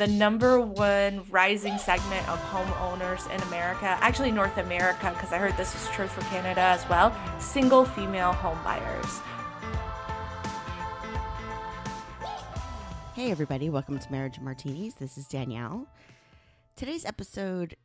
The number one rising segment of homeowners in America, actually North America, because I heard this is true for Canada as well, single female home buyers. Hey, everybody, welcome to Marriage Martinis. This is Danielle. Today's episode,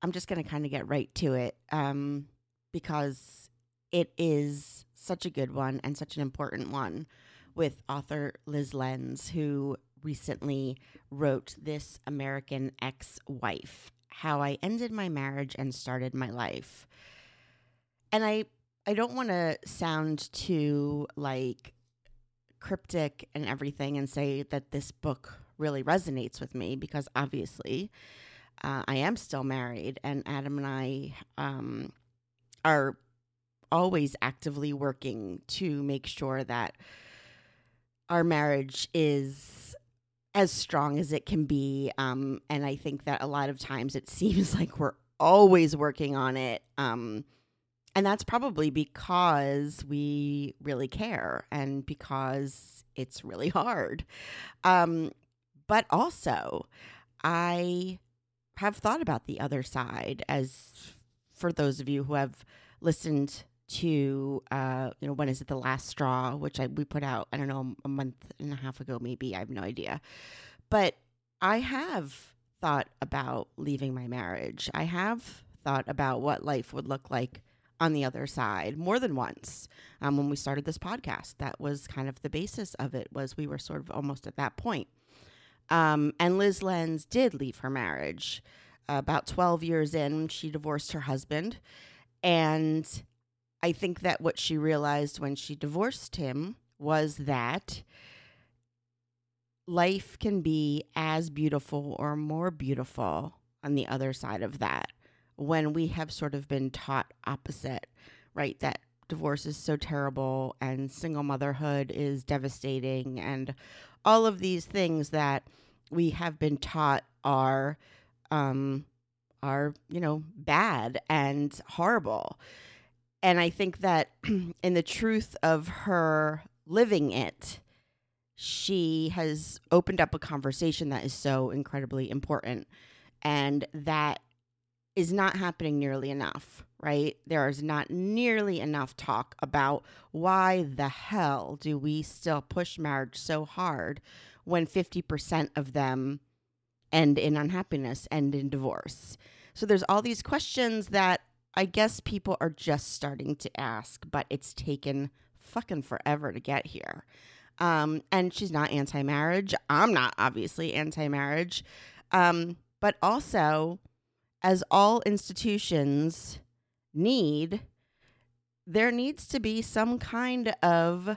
I'm just going to kind of get right to it um, because it is such a good one and such an important one with author Lyz Lenz, who recently wrote This American Ex Wife How I Ended My Marriage and Started My Life. And I, I don't want to sound too like cryptic and everything and say that this book really resonates with me because obviously uh, I am still married and Adam and I um, are always actively working to make sure that our marriage is as strong as it can be. Um, and I think that a lot of times it seems like we're always working on it. Um, and that's probably because we really care and because it's really hard. Um, but also, I have thought about the other side as for those of you who have listened to uh you know when is it the last straw which i we put out i don't know a month and a half ago maybe i have no idea. But i have thought about leaving my marriage. I have thought about what life would look like on the other side more than once um, when we started this podcast. That was kind of the basis of it was we were sort of almost at that point. Um, and lyz lenz did leave her marriage uh, about 12 years in she divorced her husband. And I think that what she realized when she divorced him was that life can be as beautiful or more beautiful on the other side of that when we have sort of been taught opposite, right? That divorce is so terrible and single motherhood is devastating and all of these things that we have been taught are um are you know bad and horrible and I think that in the truth of her living it, she has opened up a conversation that is so incredibly important. And that is not happening nearly enough, right? There is not nearly enough talk about why the hell do we still push marriage so hard when 50% of them end in unhappiness, end in divorce. So there's all these questions that I guess people are just starting to ask, but it's taken fucking forever to get here. Um, and she's not anti marriage. I'm not obviously anti marriage. Um, but also, as all institutions need, there needs to be some kind of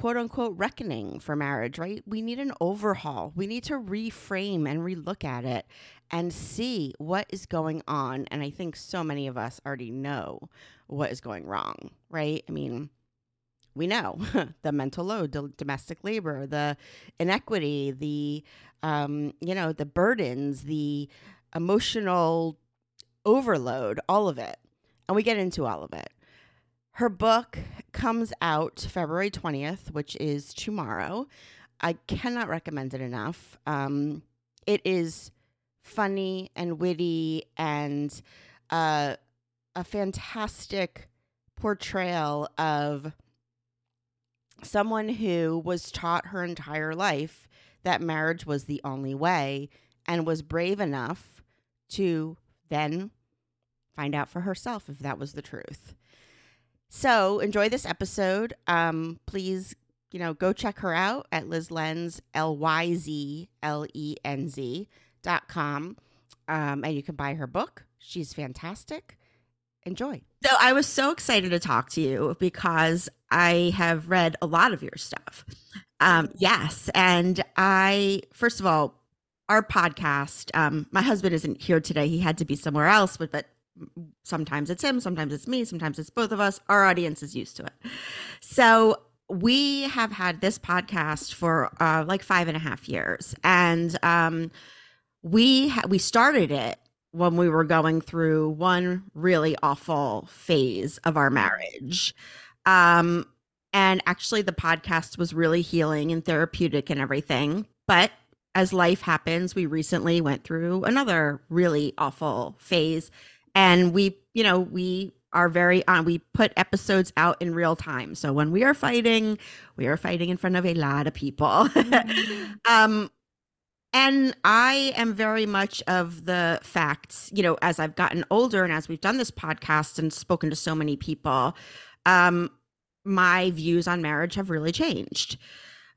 quote unquote reckoning for marriage, right? We need an overhaul. We need to reframe and relook at it and see what is going on. And I think so many of us already know what is going wrong, right? I mean, we know the mental load, the domestic labor, the inequity, the um, you know, the burdens, the emotional overload, all of it. And we get into all of it. Her book comes out February 20th, which is tomorrow. I cannot recommend it enough. Um, it is funny and witty and uh, a fantastic portrayal of someone who was taught her entire life that marriage was the only way and was brave enough to then find out for herself if that was the truth. So enjoy this episode. Um, please you know, go check her out at Lyz Lenz, L Y Z L E N Z dot com. Um, and you can buy her book. She's fantastic. Enjoy. So I was so excited to talk to you because I have read a lot of your stuff. Um, yes. And I, first of all, our podcast, um, my husband isn't here today. He had to be somewhere else, but, but sometimes it's him, sometimes it's me, sometimes it's both of us. Our audience is used to it. So we have had this podcast for uh, like five and a half years, and um, we ha- we started it when we were going through one really awful phase of our marriage. Um, and actually, the podcast was really healing and therapeutic and everything. But as life happens, we recently went through another really awful phase. And we, you know, we are very on. We put episodes out in real time. So when we are fighting, we are fighting in front of a lot of people. Mm-hmm. um, and I am very much of the facts you know, as I've gotten older and as we've done this podcast and spoken to so many people, um, my views on marriage have really changed.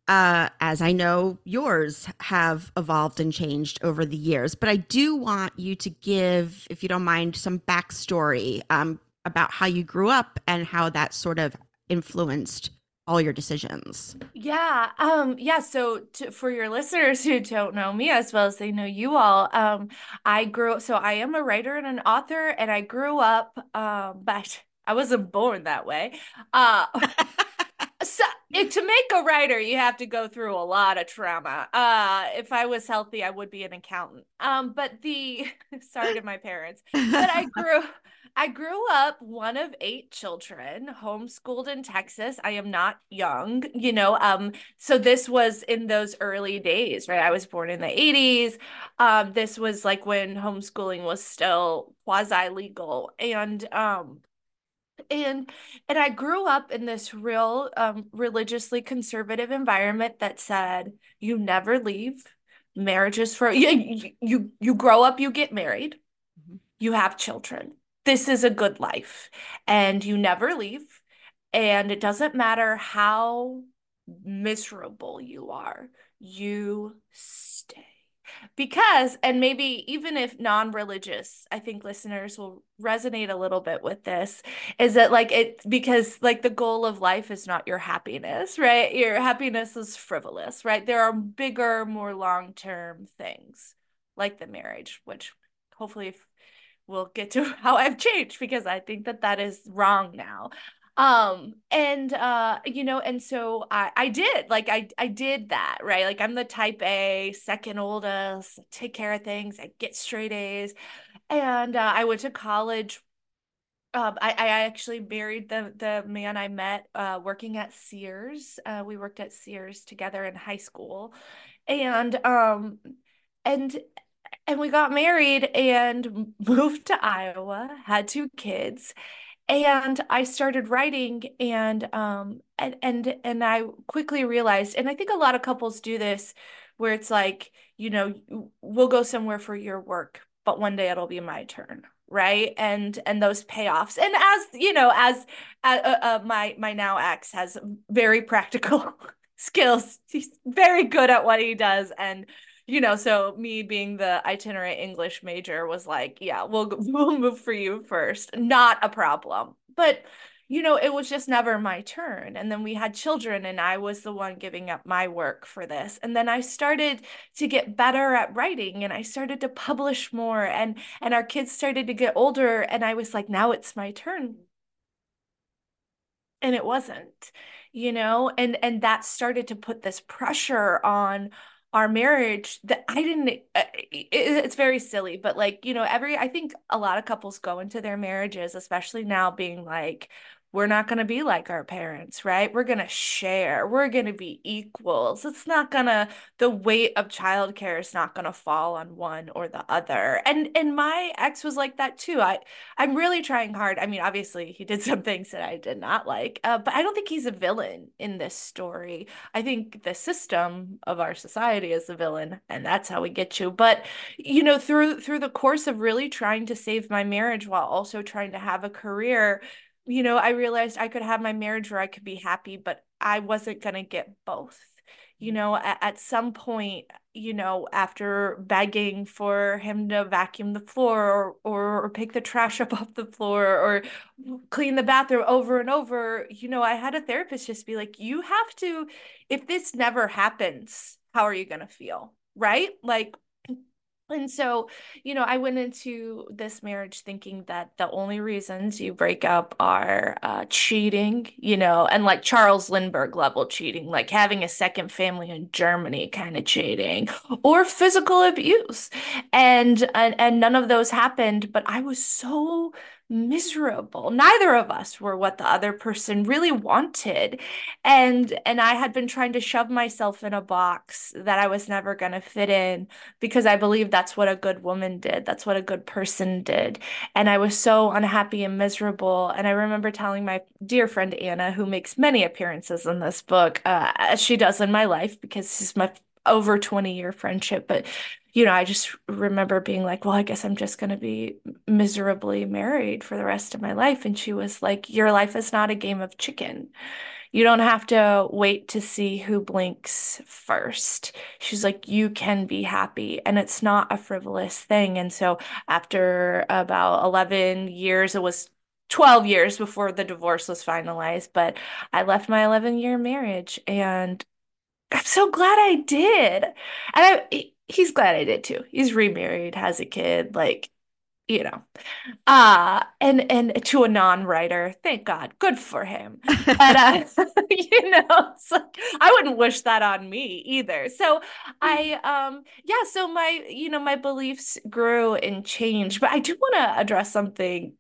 Uh, as I know yours have evolved and changed over the years. But I do want you to give, if you don't mind, some backstory um, about how you grew up and how that sort of influenced all your decisions. Yeah. Um yeah, so to, for your listeners who don't know me as well as they know you all, um I grew so I am a writer and an author and I grew up um but I wasn't born that way. Uh so it, to make a writer you have to go through a lot of trauma uh if i was healthy i would be an accountant um but the sorry to my parents but i grew I grew up one of eight children, homeschooled in Texas. I am not young, you know. Um, so this was in those early days, right? I was born in the 80s. Um, this was like when homeschooling was still quasi legal. And um and and I grew up in this real um religiously conservative environment that said you never leave. Marriage is for you you you grow up, you get married, mm-hmm. you have children this is a good life and you never leave and it doesn't matter how miserable you are you stay because and maybe even if non-religious i think listeners will resonate a little bit with this is that like it because like the goal of life is not your happiness right your happiness is frivolous right there are bigger more long-term things like the marriage which hopefully we'll get to how I've changed because I think that that is wrong now. Um and uh you know and so I I did like I I did that, right? Like I'm the type A, second oldest, take care of things, I get straight A's. And uh, I went to college um, I, I actually married the the man I met uh, working at Sears. Uh, we worked at Sears together in high school, and um, and and we got married and moved to Iowa, had two kids. And I started writing and um and and and I quickly realized and I think a lot of couples do this where it's like, you know, we'll go somewhere for your work, but one day it'll be my turn right? And and those payoffs and as you know as uh, uh, my my now ex has very practical skills. He's very good at what he does and you know, so me being the itinerant English major was like, yeah, we'll we'll move for you first. Not a problem. But you know, it was just never my turn. And then we had children and I was the one giving up my work for this. And then I started to get better at writing and I started to publish more and and our kids started to get older and I was like, now it's my turn. And it wasn't you know and and that started to put this pressure on our marriage that I didn't uh, it's very silly but like you know every I think a lot of couples go into their marriages especially now being like we're not going to be like our parents, right? We're going to share. We're going to be equals. It's not going to the weight of childcare is not going to fall on one or the other. And and my ex was like that too. I I'm really trying hard. I mean, obviously he did some things that I did not like, uh, but I don't think he's a villain in this story. I think the system of our society is the villain, and that's how we get you. But you know, through through the course of really trying to save my marriage while also trying to have a career you know, I realized I could have my marriage where I could be happy, but I wasn't going to get both. You mm-hmm. know, at, at some point, you know, after begging for him to vacuum the floor or, or, or pick the trash up off the floor or clean the bathroom over and over, you know, I had a therapist just be like, you have to, if this never happens, how are you going to feel? Right? Like, and so, you know, I went into this marriage thinking that the only reasons you break up are uh, cheating, you know, and like Charles Lindbergh level cheating, like having a second family in Germany kind of cheating, or physical abuse. And, and and none of those happened, but I was so miserable. Neither of us were what the other person really wanted. And and I had been trying to shove myself in a box that I was never going to fit in because I believe that's what a good woman did. That's what a good person did. And I was so unhappy and miserable. And I remember telling my dear friend Anna, who makes many appearances in this book, uh, as she does in my life because she's my over 20 year friendship but you know, I just remember being like, well, I guess I'm just going to be miserably married for the rest of my life. And she was like, your life is not a game of chicken. You don't have to wait to see who blinks first. She's like, you can be happy, and it's not a frivolous thing. And so, after about 11 years, it was 12 years before the divorce was finalized, but I left my 11 year marriage and I'm so glad I did. And I, he's glad I did too. He's remarried, has a kid, like, you know. Uh and and to a non-writer, thank God. Good for him. But uh, you know, it's like I wouldn't wish that on me either. So I um yeah, so my you know, my beliefs grew and changed, but I do want to address something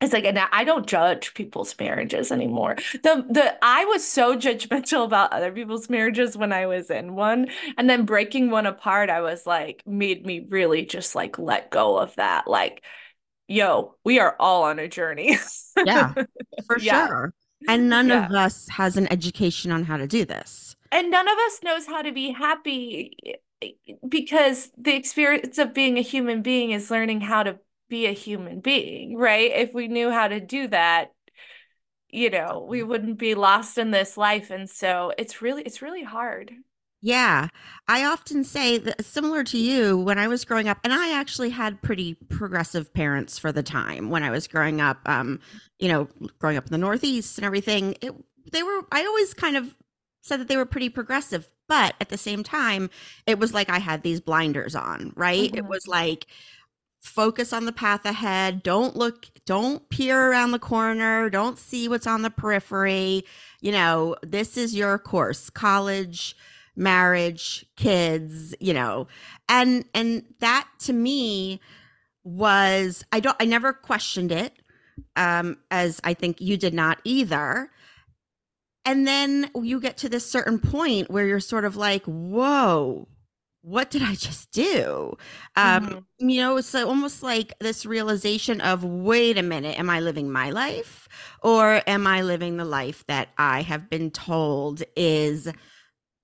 it's like, and I don't judge people's marriages anymore. The the I was so judgmental about other people's marriages when I was in one, and then breaking one apart, I was like, made me really just like let go of that. Like, yo, we are all on a journey. yeah, for yeah. sure. And none yeah. of us has an education on how to do this. And none of us knows how to be happy because the experience of being a human being is learning how to be a human being, right? If we knew how to do that, you know, we wouldn't be lost in this life. And so it's really, it's really hard. Yeah. I often say that similar to you when I was growing up, and I actually had pretty progressive parents for the time when I was growing up, um, you know, growing up in the Northeast and everything. It, they were, I always kind of said that they were pretty progressive, but at the same time, it was like I had these blinders on, right? Mm-hmm. It was like, focus on the path ahead. Don't look don't peer around the corner. Don't see what's on the periphery. You know this is your course college marriage kids you know. And and that to me was i don't i never questioned it um as i think you did not either. And then you get to this certain point where you're sort of like whoa what did I just do? Um, mm-hmm. You know, it's almost like this realization of, wait a minute, am I living my life or am I living the life that I have been told is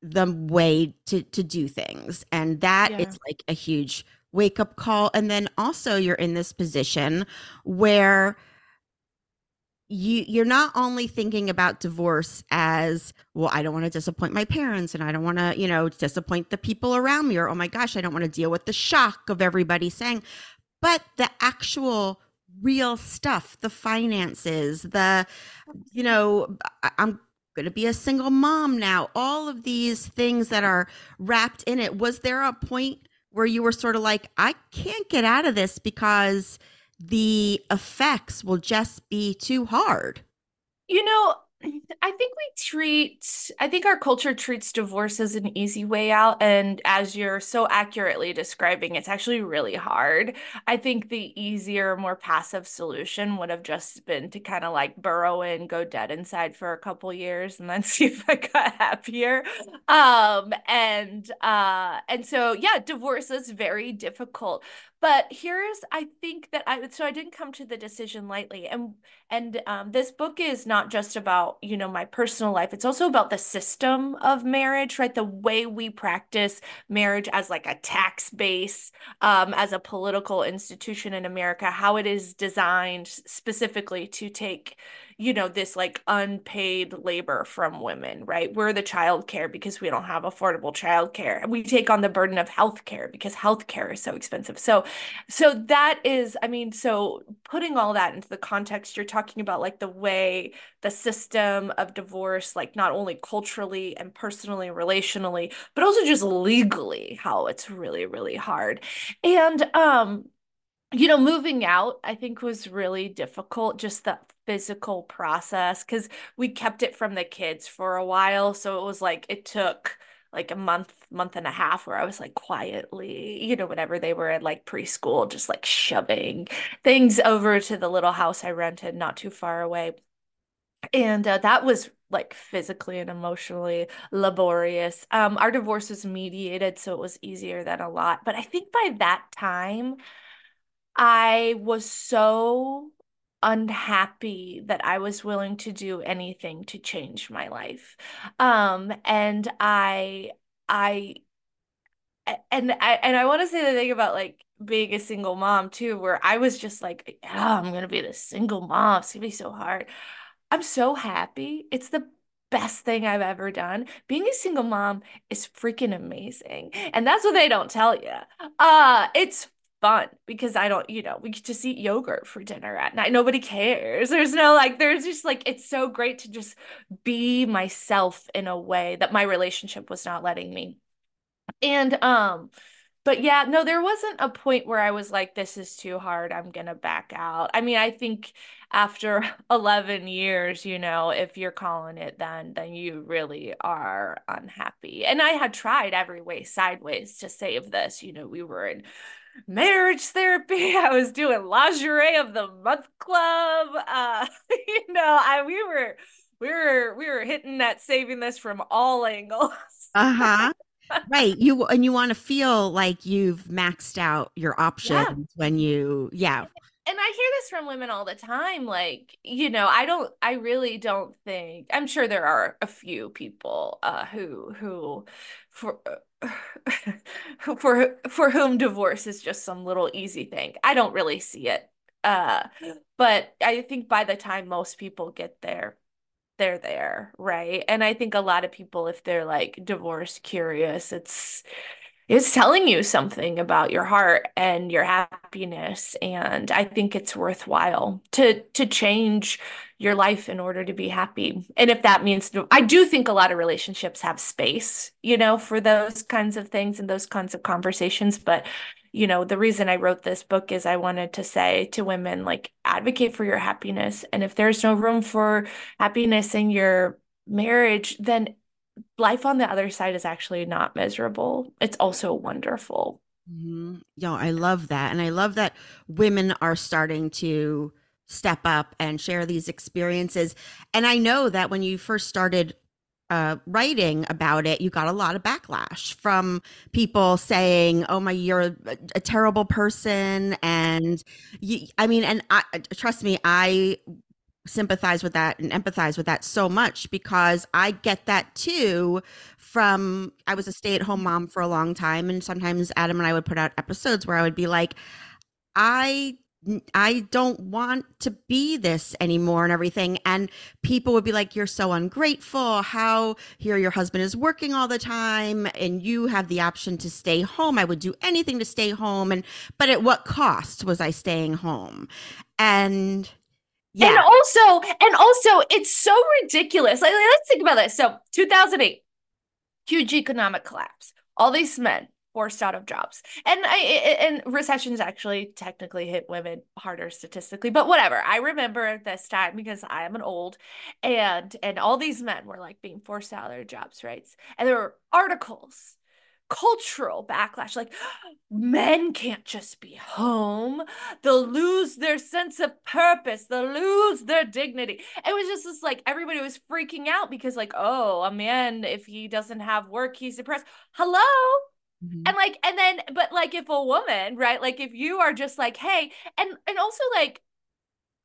the way to, to do things? And that yeah. is like a huge wake up call. And then also, you're in this position where you you're not only thinking about divorce as well i don't want to disappoint my parents and i don't want to you know disappoint the people around me or oh my gosh i don't want to deal with the shock of everybody saying but the actual real stuff the finances the you know i'm going to be a single mom now all of these things that are wrapped in it. Was there a point where you were sort of like i can't get out of this because the effects will just be too hard. You know, I think we treat, I think our culture treats divorce as an easy way out. And as you're so accurately describing, it's actually really hard. I think the easier, more passive solution would have just been to kind of like burrow in, go dead inside for a couple years and then see if I got happier. Um, and uh, and so yeah, divorce is very difficult. But here's, I think that I so I didn't come to the decision lightly, and and um, this book is not just about you know my personal life; it's also about the system of marriage, right? The way we practice marriage as like a tax base, um, as a political institution in America, how it is designed specifically to take you know, this like unpaid labor from women, right? We're the childcare because we don't have affordable childcare. And we take on the burden of healthcare because healthcare is so expensive. So, so that is, I mean, so putting all that into the context, you're talking about like the way the system of divorce, like not only culturally and personally, relationally, but also just legally, how it's really, really hard. And, um, you know, moving out, I think was really difficult, just that physical process, because we kept it from the kids for a while. So it was like it took like a month, month and a half where I was like quietly, you know, whenever they were at like preschool, just like shoving things over to the little house I rented not too far away. And uh, that was like physically and emotionally laborious. Um, our divorce was mediated, so it was easier than a lot. But I think by that time, I was so unhappy that I was willing to do anything to change my life. Um, and I, I, and I, and I want to say the thing about like being a single mom too, where I was just like, yeah, I'm gonna be the single mom. It's gonna be so hard. I'm so happy. It's the best thing I've ever done. Being a single mom is freaking amazing. And that's what they don't tell you. Uh, it's fun because I don't, you know, we could just eat yogurt for dinner at night. Nobody cares. There's no like, there's just like, it's so great to just be myself in a way that my relationship was not letting me. And, um, but yeah, no, there wasn't a point where I was like, this is too hard. I'm going to back out. I mean, I think after 11 years, you know, if you're calling it then, then you really are unhappy. And I had tried every way sideways to save this. You know, we were in marriage therapy. I was doing lingerie of the month club. Uh, you know, I we were we were we were hitting that saving this from all angles. uh-huh. right. You and you want to feel like you've maxed out your options yeah. when you yeah. And I hear this from women all the time. Like, you know, I don't I really don't think I'm sure there are a few people uh who who for for for whom divorce is just some little easy thing. I don't really see it. Uh, but I think by the time most people get there, they're there, right? And I think a lot of people, if they're like divorce curious, it's it's telling you something about your heart and your happiness and i think it's worthwhile to to change your life in order to be happy. And if that means i do think a lot of relationships have space you know for those kinds of things and those kinds of conversations but you know the reason i wrote this book is i wanted to say to women like advocate for your happiness and if there's no room for happiness in your marriage then life on the other side is actually not miserable. It's also wonderful. Mm-hmm. Yo, I love that. And I love that women are starting to step up and share these experiences. And I know that when you first started uh, writing about it, you got a lot of backlash from people saying, "Oh my, you're a, a terrible person," and you, I mean, and I trust me, I sympathize with that and empathize with that so much because I get that too from I was a stay-at-home mom for a long time and sometimes Adam and I would put out episodes where I would be like I I don't want to be this anymore and everything and people would be like you're so ungrateful. How here your husband is working all the time and you have the option to stay home. I would do anything to stay home and but at what cost was I staying home? And yeah. And also, and also, it's so ridiculous. Like, let's think about this. So, 2008, huge economic collapse. All these men forced out of jobs, and I and recessions actually technically hit women harder statistically, but whatever. I remember this time because I am an old, and and all these men were like being forced out of their jobs, right? And there were articles cultural backlash like men can't just be home. They'll lose their sense of purpose. They'll lose their dignity. It was just this like everybody was freaking out because like oh a man if he doesn't have work he's depressed. Hello? Mm-hmm. and like and then but like if a woman right like if you are just like hey and and also like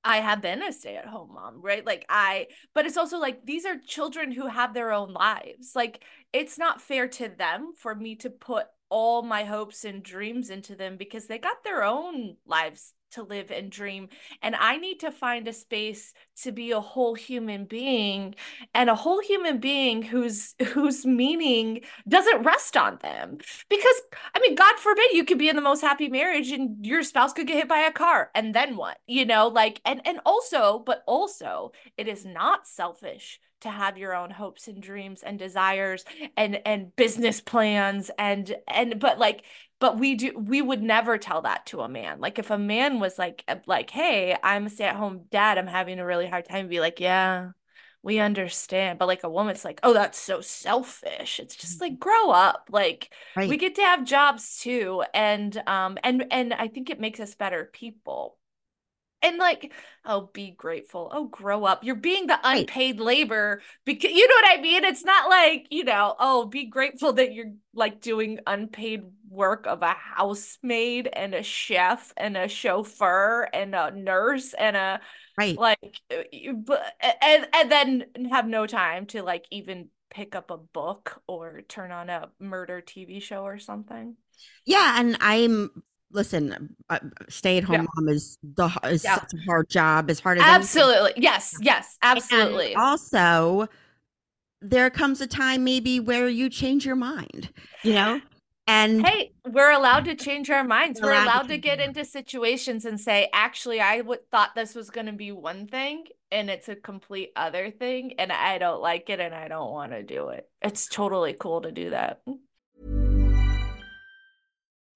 I have been a stay at home mom, right? Like I, but it's also like these are children who have their own lives. Like it's not fair to them for me to put all my hopes and dreams into them because they got their own lives to live and dream. And i need to find a space to be a whole human being and a whole human being whose whose meaning doesn't rest on them. Because i mean god forbid you could be in the most happy marriage and your spouse could get hit by a car and then what you know like and and also but also it is not selfish to have your own hopes and dreams and desires and and business plans and and but like but we do we would never tell that to a man. Like if a man was like uh, like hey i'm a stay-at-home dad. I'm having a really hard time be like yeah we understand. But like a woman's like oh that's so selfish. It's just like grow up. Like right. we get to have jobs too. And um and and i think it makes us better people and like oh be grateful. Oh grow up. You're being the unpaid right. labor because you know what i mean? It's not like you know oh be grateful that you're like doing unpaid work of a housemaid and a chef and a chauffeur and a nurse and a right. like uh, but and and then have no time to like even pick up a book or turn on a murder tv show or something. Yeah and i'm listen, uh, stay at home yeah. mom is the is yeah. such a hard job, as hard as absolutely anything. yes, yes, absolutely. And also, there comes a time maybe where you change your mind, you know. And hey, we're allowed to change our minds. We're, we're allowed, allowed, to, to get into situations and say, actually, I would thought this was going to be one thing, and it's a complete other thing, and I don't like it, and I don't want to do it. It's totally cool to do that.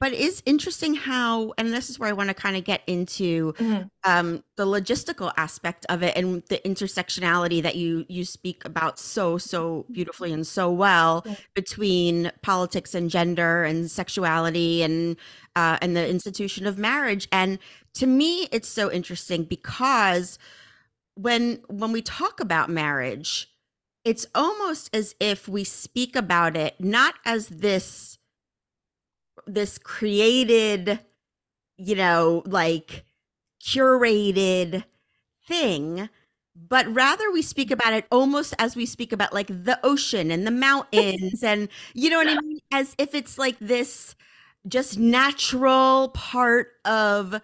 But it's interesting how, and this is where I want to kind of get into mm-hmm. um, the logistical aspect of it and the intersectionality that you you speak about so so beautifully and so well yeah. between politics and gender and sexuality and uh, and the institution of marriage. And to me, it's so interesting because when when we talk about marriage, it's almost as if we speak about it not as this this created, you know, like curated thing, but rather we speak about it almost as we speak about like the ocean and the mountains and you know what I mean? As if it's like this just natural part of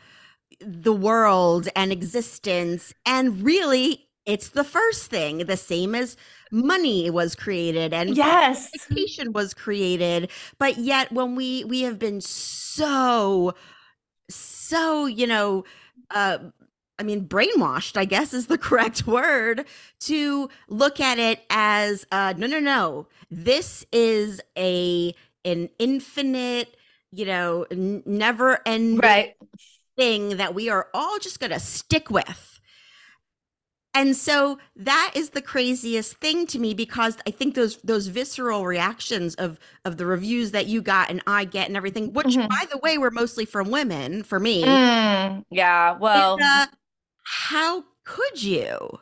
the world and existence. And really, it's the first thing, the same as money was created and yes education was created but yet when we we have been so so you know uh I mean, brainwashed, I guess is the correct word, to look at it as uh, no, no, no. This is a an infinite, you know, n- never ending right. thing that we are all just going to stick with. And so that is the craziest thing to me because I think those those visceral reactions of of the reviews that you got and I get and everything, which mm-hmm. by the way were mostly from women for me. Mm, yeah, well, uh, how could you?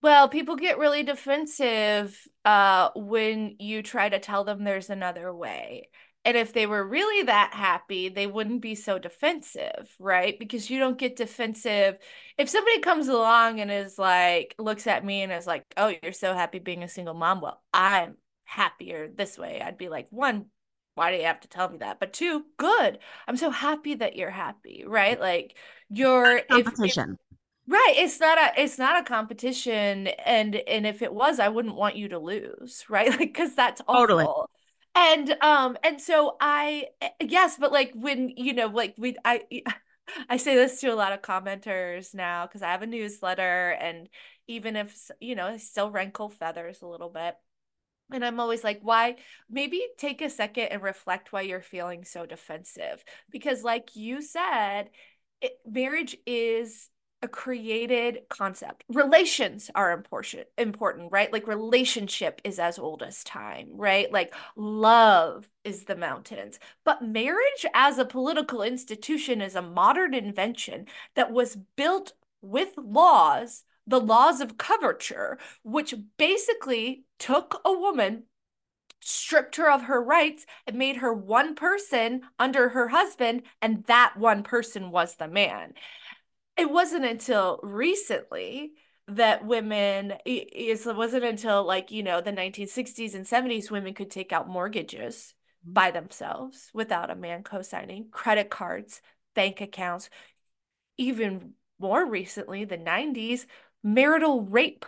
Well, people get really defensive uh, when you try to tell them there's another way. And if they were really that happy, they wouldn't be so defensive, right? Because you don't get defensive. If somebody comes along and is like, looks at me and is like, oh, you're so happy being a single mom. Well, I'm happier this way. I'd be like, one, why do you have to tell me that? But two, good. I'm so happy that you're happy, right? Like you're competition. If, if, right it's not a it's not a competition and and if it was i wouldn't want you to lose right like because that's awful. And um and so i eh, yes but like when you know like we i i say this to a lot of commenters now because i have a newsletter and even if you know i still rankle feathers a little bit. And i'm always like why maybe take a second and reflect why you're feeling so defensive. Because like you said it, marriage is a created concept. Relations are important, important, right? Like relationship is as old as time, right? Like love is the mountains. But marriage as a political institution is a modern invention that was built with laws, the laws of coverture, which basically took a woman stripped her of her rights and made her one person under her husband and that one person was the man it wasn't until recently that women it wasn't until like you know the 1960s and 70s women could take out mortgages mm-hmm. by themselves without a man co-signing credit cards bank accounts even more recently the 90s marital rape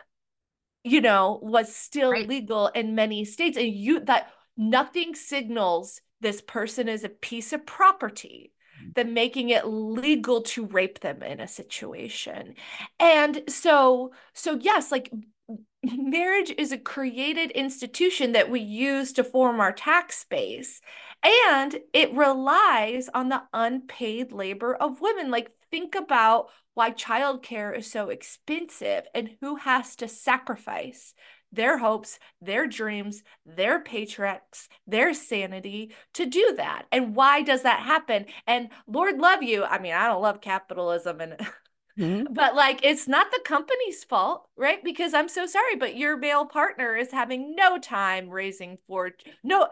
you know was still right. legal in many states and you that nothing signals this person is a piece of property than making it legal to rape them in a situation. And so so yes, like marriage is a created institution that we use to form our tax base and it relies on the unpaid labor of women like think about why childcare is so expensive and who has to sacrifice their hopes, their dreams, their paychecks, their sanity to do that. And why does that happen? And Lord love you. I mean, I don't love capitalism and Mm-hmm. But like it's not the company's fault, right? Because I'm so sorry, but your male partner is having no time raising four no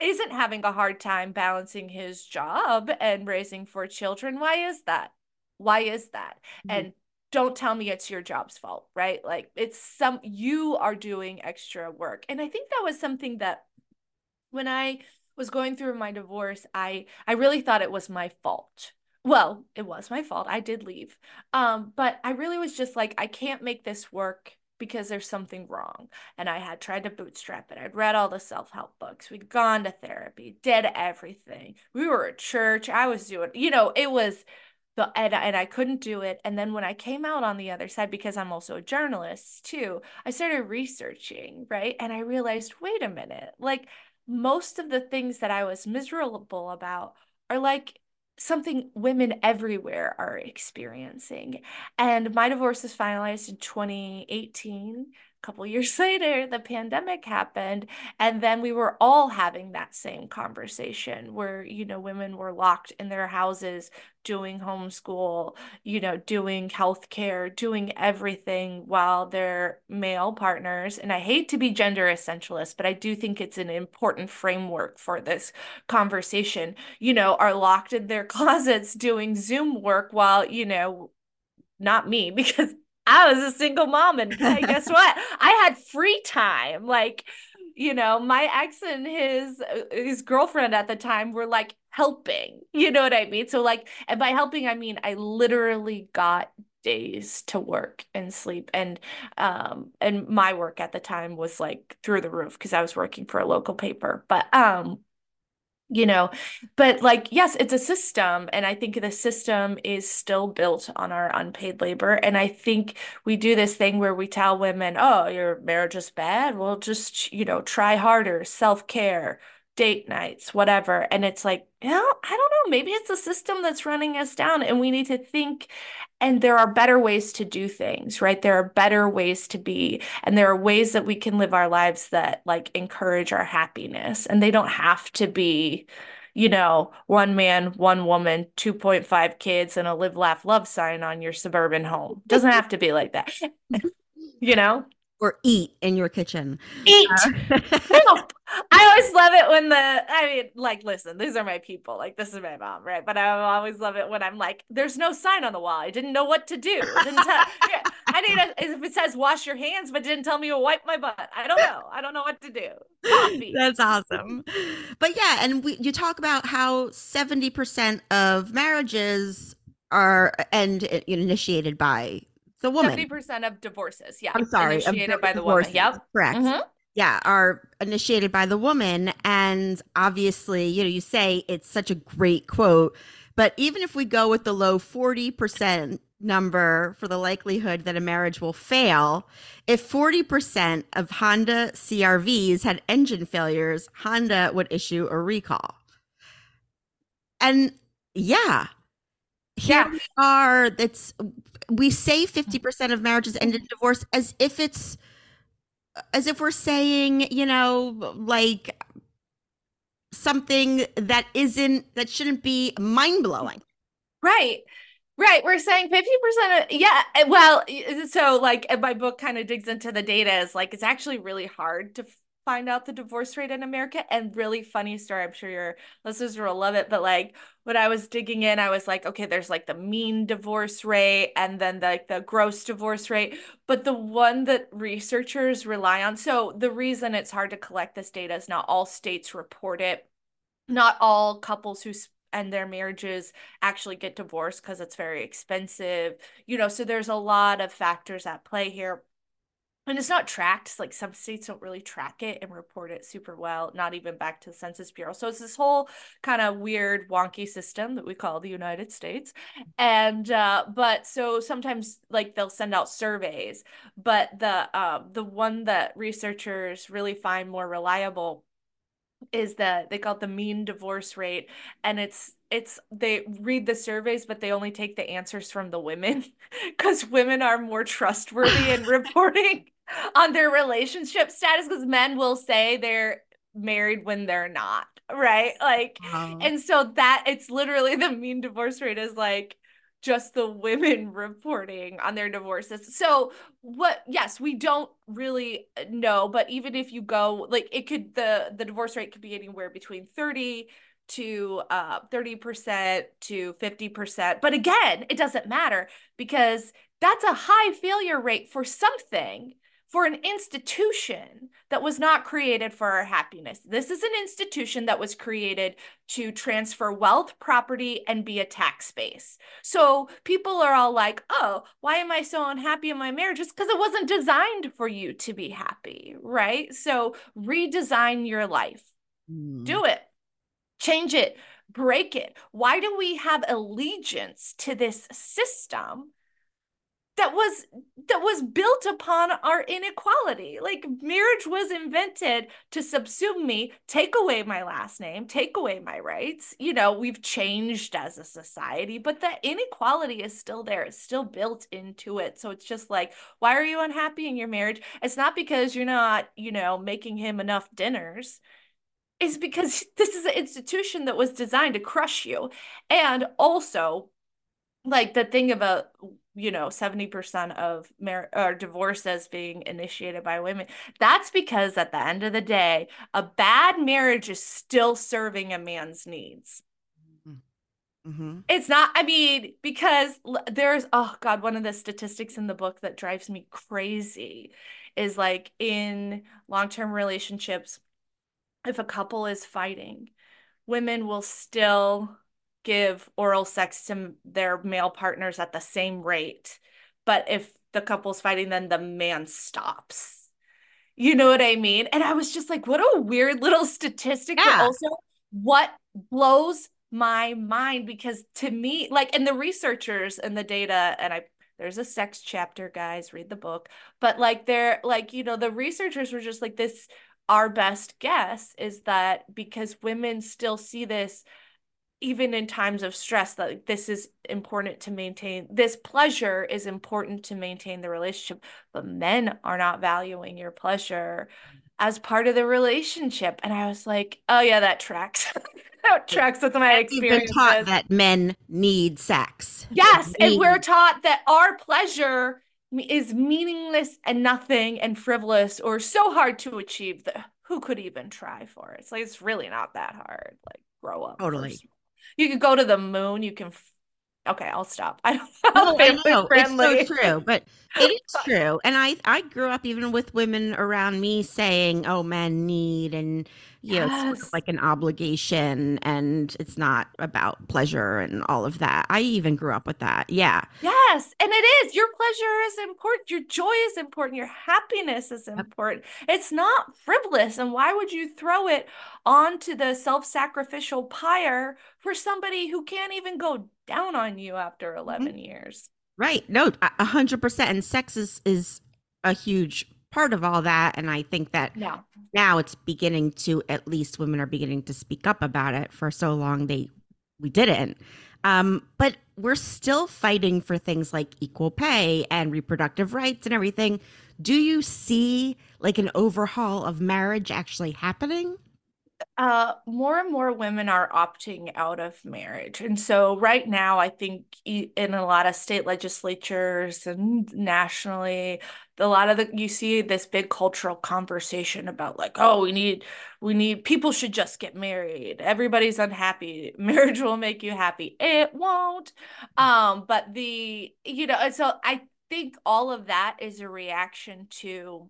isn't having a hard time balancing his job and raising four children. Why is that? Why is that? Mm-hmm. And don't tell me it's your job's fault, right? Like it's some you are doing extra work. And I think that was something that when I was going through my divorce, I I really thought it was my fault. Well, it was my fault. I did leave. Um, but I really was just like I can't make this work because there's something wrong. And I had tried to bootstrap it. I'd read all the self-help books. We'd gone to therapy, did everything. We were at church. I was doing, you know, it was the and, and I couldn't do it. And then when I came out on the other side, because I'm also a journalist too, I started researching, right? And I realized, wait a minute, like most of the things that I was miserable about are like something women everywhere are experiencing. And my divorce was finalized in 2018 couple years later the pandemic happened and then we were all having that same conversation where you know women were locked in their houses doing homeschool you know doing healthcare doing everything while their male partners and i hate to be gender essentialist but i do think it's an important framework for this conversation you know are locked in their closets doing zoom work while you know not me because I was a single mom and hey, guess what? I had free time. Like, you know, my ex and his his girlfriend at the time were like helping. You know what I mean? So like and by helping I mean I literally got days to work and sleep and um and my work at the time was like through the roof because I was working for a local paper. But um you know but like yes it's a system and i think the system is still built on our unpaid labor and i think we do this thing where we tell women oh your marriage is bad. Well just you know try harder. Self-care date nights whatever and it's like you know i don't know maybe it's a system that's running us down and we need to think and there are better ways to do things right? There are better ways to be and there are ways that we can live our lives that like encourage our happiness and they don't have to be you know one man one woman 2.5 kids and a live laugh love sign on your suburban home. Doesn't have to be like that you know or eat in your kitchen. Eat. Uh, I always love it when the I mean, like, listen, these are my people. Like, this is my mom, right? But I always love it when I'm like, there's no sign on the wall. I didn't know what to do. I didn't tell, yeah, I need a, if it says wash your hands, but didn't tell me to wipe my butt. I don't know. I don't know what to do. Coffee. That's awesome. But yeah, and we you talk about how 70% of marriages are and initiated by the woman. 70% of divorces, yeah. I'm sorry. Initiated by the woman. Yep. Correct. Mm-hmm. Yeah, are initiated by the woman. And obviously, you know, you say it's such a great quote, but even if we go with the low 40% number for the likelihood that a marriage will fail, if 40% of Honda CRVs had engine failures, Honda would issue a recall. And yeah, here Yeah. we are. That's we say fifty percent of marriages end in divorce as if it's as if we're saying, you know, like something that isn't that shouldn't be mind blowing. Right. Right. We're saying 50% of, yeah. eh, Well, so like eh, my book kind of digs into the data is like, it's actually really hard to find out the divorce rate in America. And really funny story. I'm sure your listeners will love it. But like when I was digging in, I was like, okay, there's like the mean divorce rate and then like the gross divorce rate. But the one that researchers rely on, so the reason it's hard to collect this data is not all states report it not all couples who end their marriages actually get divorced because it's very expensive. You know, so there's a lot of factors at play here. And it's not tracked. Like some states don't really track it and report it super well, not even back to the Census Bureau. So it's this whole kind of weird, wonky system that we call the United States. And uh, but so sometimes like they'll send out surveys, but the um the one that researchers really find more reliable is that they call it the mean divorce rate and it's it's they read the surveys but they only take the answers from the women because women are more trustworthy in reporting on their relationship status because men will say they're married when they're not right like and so that it's literally the mean divorce rate is like just the women reporting on their divorces. So what yes, we don't really know, but even if you go like it could the the divorce rate could be anywhere between 30 to uh 30% to 50%. But again, it doesn't matter because that's a high failure rate for something for an institution that was not created for our happiness. This is an institution that was created to transfer wealth, property, and be a tax base. So people are all like, oh, why am I so unhappy in my marriage? It's because it wasn't designed for you to be happy, right? So redesign your life, Mm. do it, change it, break it. Why do we have allegiance to this system? That was that was built upon our inequality. Like marriage was invented to subsume me take away my last name take away my rights. You know we've changed as a society but the inequality is still there. It's still built into it. So it's just like why are you unhappy in your marriage? It's not because you're not you know making him enough dinners. It's because this is an institution that was designed to crush you. And also like the thing about you know 70% of mar- or divorces being initiated by women. That's because at the end of the day a bad marriage is still serving a man's needs. Mm-hmm. it's not i mean because there's oh god one of the statistics in the book that drives me crazy is like in long-term relationships if a couple is fighting women will still give oral sex to their male partners at the same rate. But if the couple's fighting, then the man stops. You know what I mean? And I was just like, what a weird little statistic, but also what blows my mind because to me, like, and the researchers and the data, and I, there's a sex chapter, guys, read the book, but like, they're like, you know, the researchers were just like, this, our best guess is that because women still see this even in times of stress that like, this is important to maintain this pleasure is important to maintain the relationship but men are not valuing your pleasure as part of the relationship. And i was like oh yeah that tracks. That tracks with my We've been experience taught that men need sex. yes and we're taught that our pleasure is meaningless and nothing and frivolous or so hard to achieve that who could even try for it? It's like it's really not that hard like grow up Totally. You could go to the moon. You can. F- okay, I'll stop. I don't No, know. I family know. friendly. It's so true, but it is true. And I I grew up even with women around me saying, "Oh, men need," and you know, it's sort Yes. of like an obligation, and it's not about pleasure and all of that. I even grew up with that. Yeah, Yes, and it is. Your pleasure is important. Your joy is important. Your happiness is important. It's not frivolous. And why would you throw it onto the self-sacrificial pyre for somebody who can't even go down on you after mm-hmm. 11 years? right. No, a a hundred percent. And sex is is a huge part of all that. And I think that No. now it's beginning to at least women are beginning to speak up about it. For so long, they we didn't. Um, but we're still fighting for things like equal pay and reproductive rights and everything. Do you see like an overhaul of marriage actually happening? Uh, more and more women are opting out of marriage. And so, right now, I think in a lot of state legislatures and nationally, a lot of the you see this big cultural conversation about like, oh, we need, we need people should just get married. Everybody's unhappy. Marriage will make you happy. It won't. Um, but the, you know, so I think all of that is a reaction to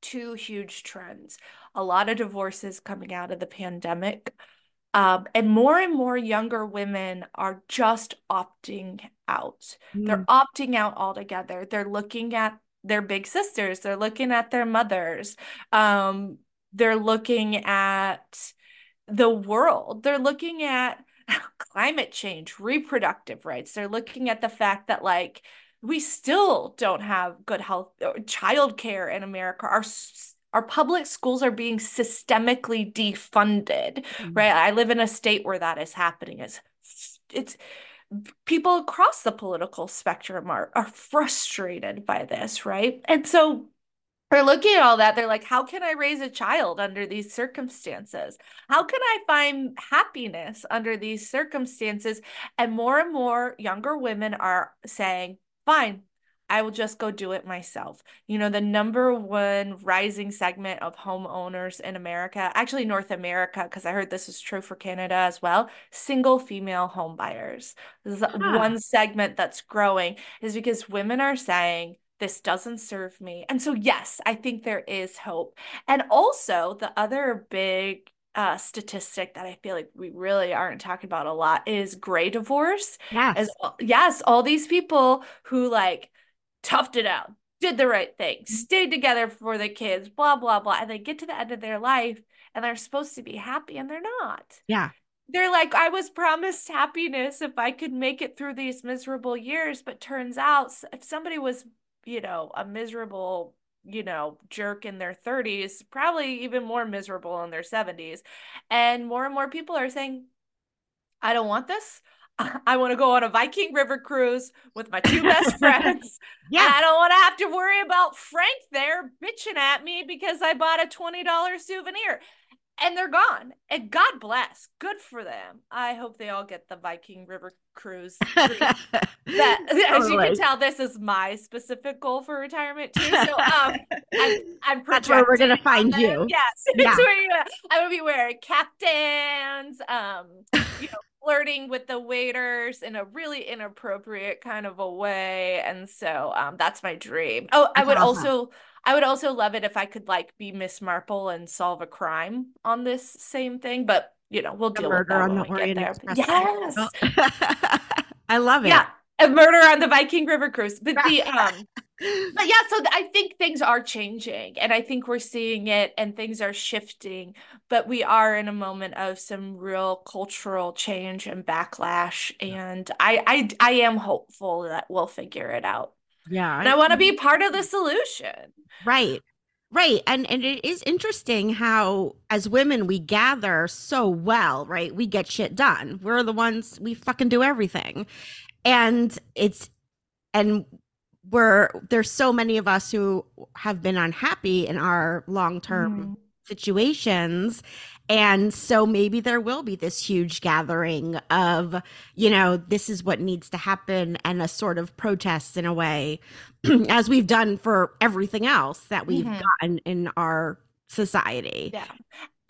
two huge trends a lot of divorces coming out of the pandemic. Um, and more and more younger women are just opting out. Mm. They're opting out altogether. They're looking at their big sisters, they're looking at their mothers, um, they're looking at the world, they're looking at climate change, reproductive rights, they're looking at the fact that, like, we still don't have good health childcare in America. Our our public schools are being systemically defunded, mm-hmm. right? I live in a state where that is happening. It's it's people across the political spectrum are are frustrated by this, right? And so they're looking at all that. They're like, how can I raise a child under these circumstances? How can I find happiness under these circumstances? And more and more younger women are saying, fine, I will just go do it myself. You know, the number one rising segment of homeowners in America, actually North America, because I heard this is true for Canada as well, single female home buyers. This is huh. one segment that's growing is because women are saying, this doesn't serve me. And so, yes, I think there is hope. And also, the other big uh, statistic that I feel like we really aren't talking about a lot is gray divorce. Yes. As, yes, all these people who like toughed it out, did the right thing, mm-hmm. stayed together for the kids, blah, blah, blah. And they get to the end of their life and they're supposed to be happy and they're not. Yeah. They're like, I was promised happiness if I could make it through these miserable years. But turns out, if somebody was, you know, a miserable, you know, jerk in their 30s, probably even more miserable in their 70s. And more and more people are saying, I don't want this. I want to go on a Viking River cruise with my two best friends. yeah. I don't want to have to worry about Frank there bitching at me because I bought a $20 souvenir. And they're gone. And God bless. Good for them. I hope they all get the Viking River cruise. that as you can tell, this is my specific goal for retirement too. So um I'm, I'm That's where we're gonna find you. Yes. Yeah. I'm gonna be wearing captains, um, you know, flirting with the waiters in a really inappropriate kind of a way and so um that's my dream. Oh i would also i would also love it if i could like be miss marple and solve a crime on this same thing but you know we'll deal with that we get there. Express. yes! I love it. Yeah a murder on the viking river cruise but the um but yeah, so I think things are changing and I think we're seeing it and things are shifting, but we are in a moment of some real cultural change and backlash. And I I, I am hopeful that we'll figure it out. Yeah. And I, I want to be part of the solution. Right. Right. And and it is interesting how as women we gather so well, right? We get shit done. We're the ones we fucking do everything. And it's and we're there's so many of us who have been unhappy in our long-term mm. situations and so maybe there will be this huge gathering of you know this is what needs to happen and a sort of protest in a way as we've done for everything else that we've mm-hmm. gotten in our society yeah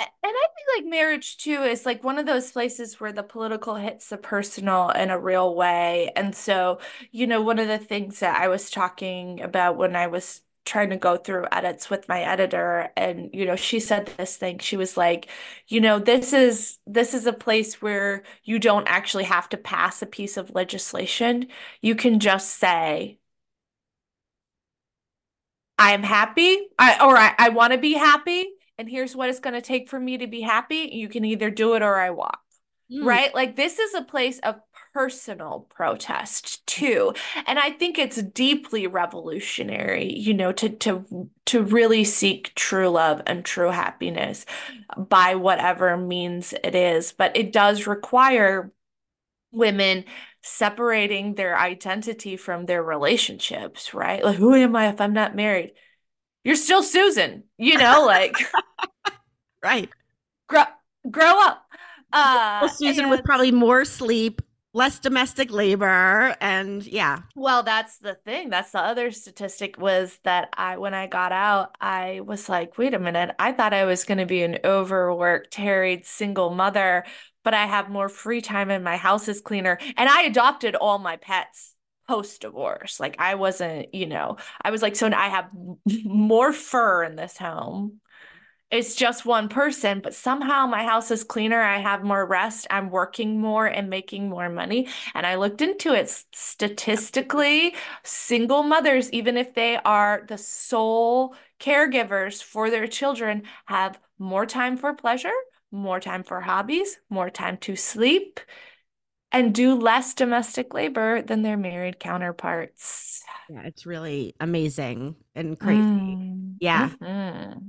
and I think like marriage too is like one of those places where the political hits the personal in a real way. And so, you know, one of the things that I was talking about when I was trying to go through edits with my editor and you know she said this thing. She was like you know this is this is a place where you don't actually have to pass a piece of legislation. You can just say i am happy. I, or i, I want to be happy and here's what it's going to take for me to be happy. You can either do it or I walk. Mm. Right? Like this is a place of personal protest too. And I think it's deeply revolutionary, you know, to to to really seek true love and true happiness by whatever means it is, but it does require women separating their identity from their relationships, right? Like, who am I if I'm not married? You're still Susan, you know, like, right. Grow, grow up. Uh, well, Susan and, with probably more sleep, less domestic labor and yeah well that's the thing that's the other statistic was that i when i got out i was like wait a minute i thought i was going to be an overworked harried single mother but i have more free time and my house is cleaner and i adopted all my pets post divorce like i wasn't you know i was like so i have more fur in this home it's just one person, but somehow my house is cleaner. I have more rest. I'm working more and making more money. And I looked into it statistically, single mothers, even if they are the sole caregivers for their children, have more time for pleasure, more time for hobbies, more time to sleep, and do less domestic labor than their married counterparts. Yeah, it's really amazing and crazy. Mm. Yeah. Mm-hmm.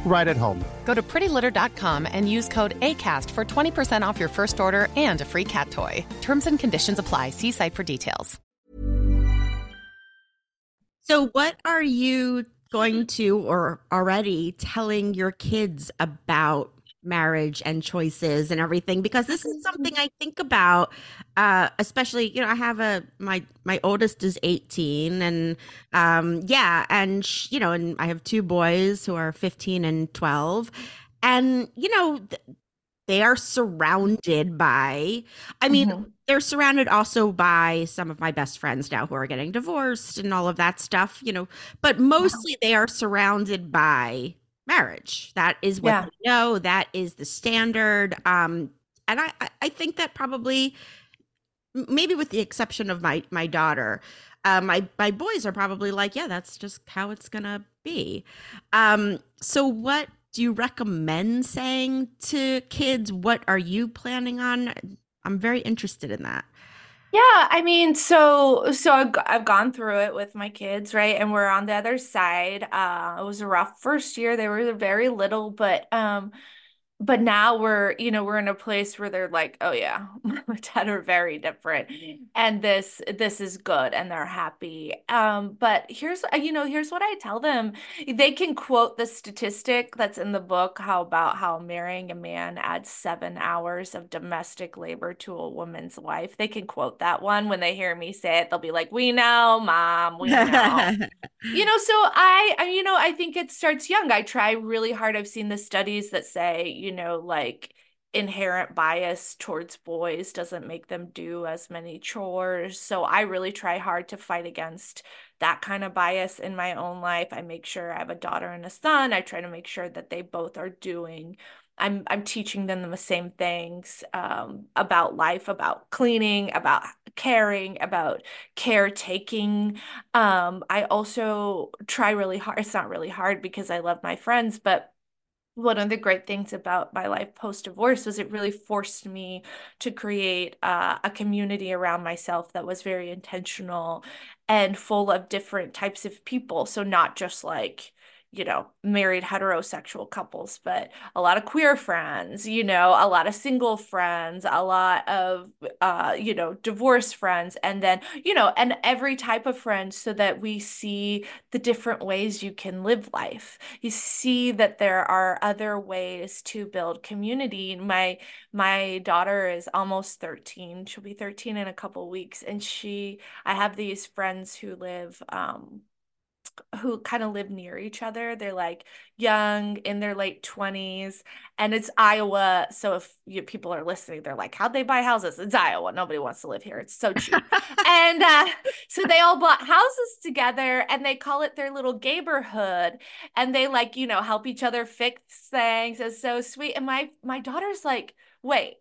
right at home. Go to prettylitter.com and use code ACAST for 20% off your first order and a free cat toy. Terms and conditions apply. See site for details. So, what are you going to or already telling your kids about marriage and choices and everything because this is something I think about uh especially you know I have a my my oldest is 18 and um yeah and sh- you know and I have two boys who are 15 and 12 and you know th- they are surrounded by I mean mm-hmm. they're surrounded also by some of my best friends now who are getting divorced and all of that stuff you know but mostly they are surrounded by marriage. That is what yeah. they know. That is the standard. Um, and I, I think that probably, maybe with the exception of my my daughter, uh, my my boys are probably like, yeah, that's just how it's gonna be. Um, so what do you recommend saying to kids? What are you planning on? I'm very interested in that. Yeah, I mean, so so I've, I've gone through it with my kids, right? And we're on the other side. Uh, it was a rough first year. They were very little, but um, but now we're you know we're in a place where they're like oh yeah dad are very different and this this is good and they're happy. Um but here's uh, you know here's what i tell them. They can quote the statistic that's in the book how about how marrying a man adds seven hours of domestic labor to a woman's life. They can quote that one. When they hear me say it they'll be like we know mom we know. You know so I, I you know i think it starts young. I try really hard. I've seen the studies that say you you know, like inherent bias towards boys doesn't make them do as many chores. So I really try hard to fight against that kind of bias in my own life. I make sure I have a daughter and a son. I try to make sure that they both are doing I'm I'm teaching them the same things um, about life, about cleaning, about caring, about caretaking. Um, I also try really hard. It's not really hard because I love my friends, but one of the great things about my life post divorce was it really forced me to create uh, a community around myself that was very intentional and full of different types of people. So, not just like you know, married heterosexual couples, but a lot of queer friends, you know, a lot of single friends, a lot of, uh, you know, divorced friends, and then, you know, and every type of friend so that we see the different ways you can live life. You see that there are other ways to build community. My, my daughter is almost 13. She'll be 13 in a couple weeks. And she, I have these friends who live, um, who kind of live near each other. They're like young in their late 20s and it's Iowa. So if you, people are listening, they're like, how'd they buy houses? It's Iowa. Nobody wants to live here. It's so cheap. and uh, so they all bought houses together and they call it their little neighborhood and they like, you know, help each other fix things. It's so sweet. And my, my daughter's like, wait,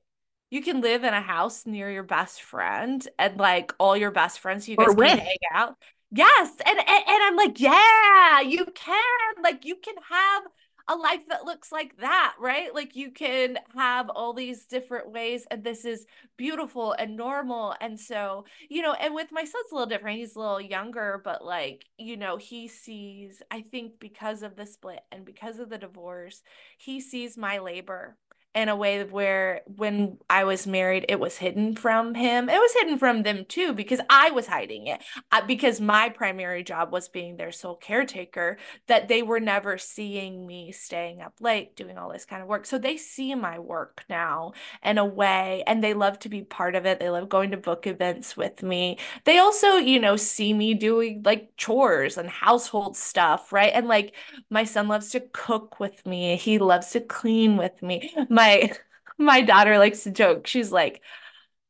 you can live in a house near your best friend and like all your best friends, you guys can hang out Yes. And, and and I'm like, yeah, you can. Like you can have a life that looks like that, right? Like you can have all these different ways, and this is beautiful and normal. And so, you know, and with my son's a little different. He's a little younger, but like, you know, he sees, I think because of the split and because of the divorce, he sees my labor in a way where when I was married, it was hidden from him. It was hidden from them too because I was hiding it uh, because my primary job was being their sole caretaker, that they were never seeing me staying up late doing all this kind of work. So they see my work now in a way and they love to be part of it. They love going to book events with me. They also, you know, see me doing like chores and household stuff, right? And like my son loves to cook with me, he loves to clean with me my my my daughter likes to joke. She's like,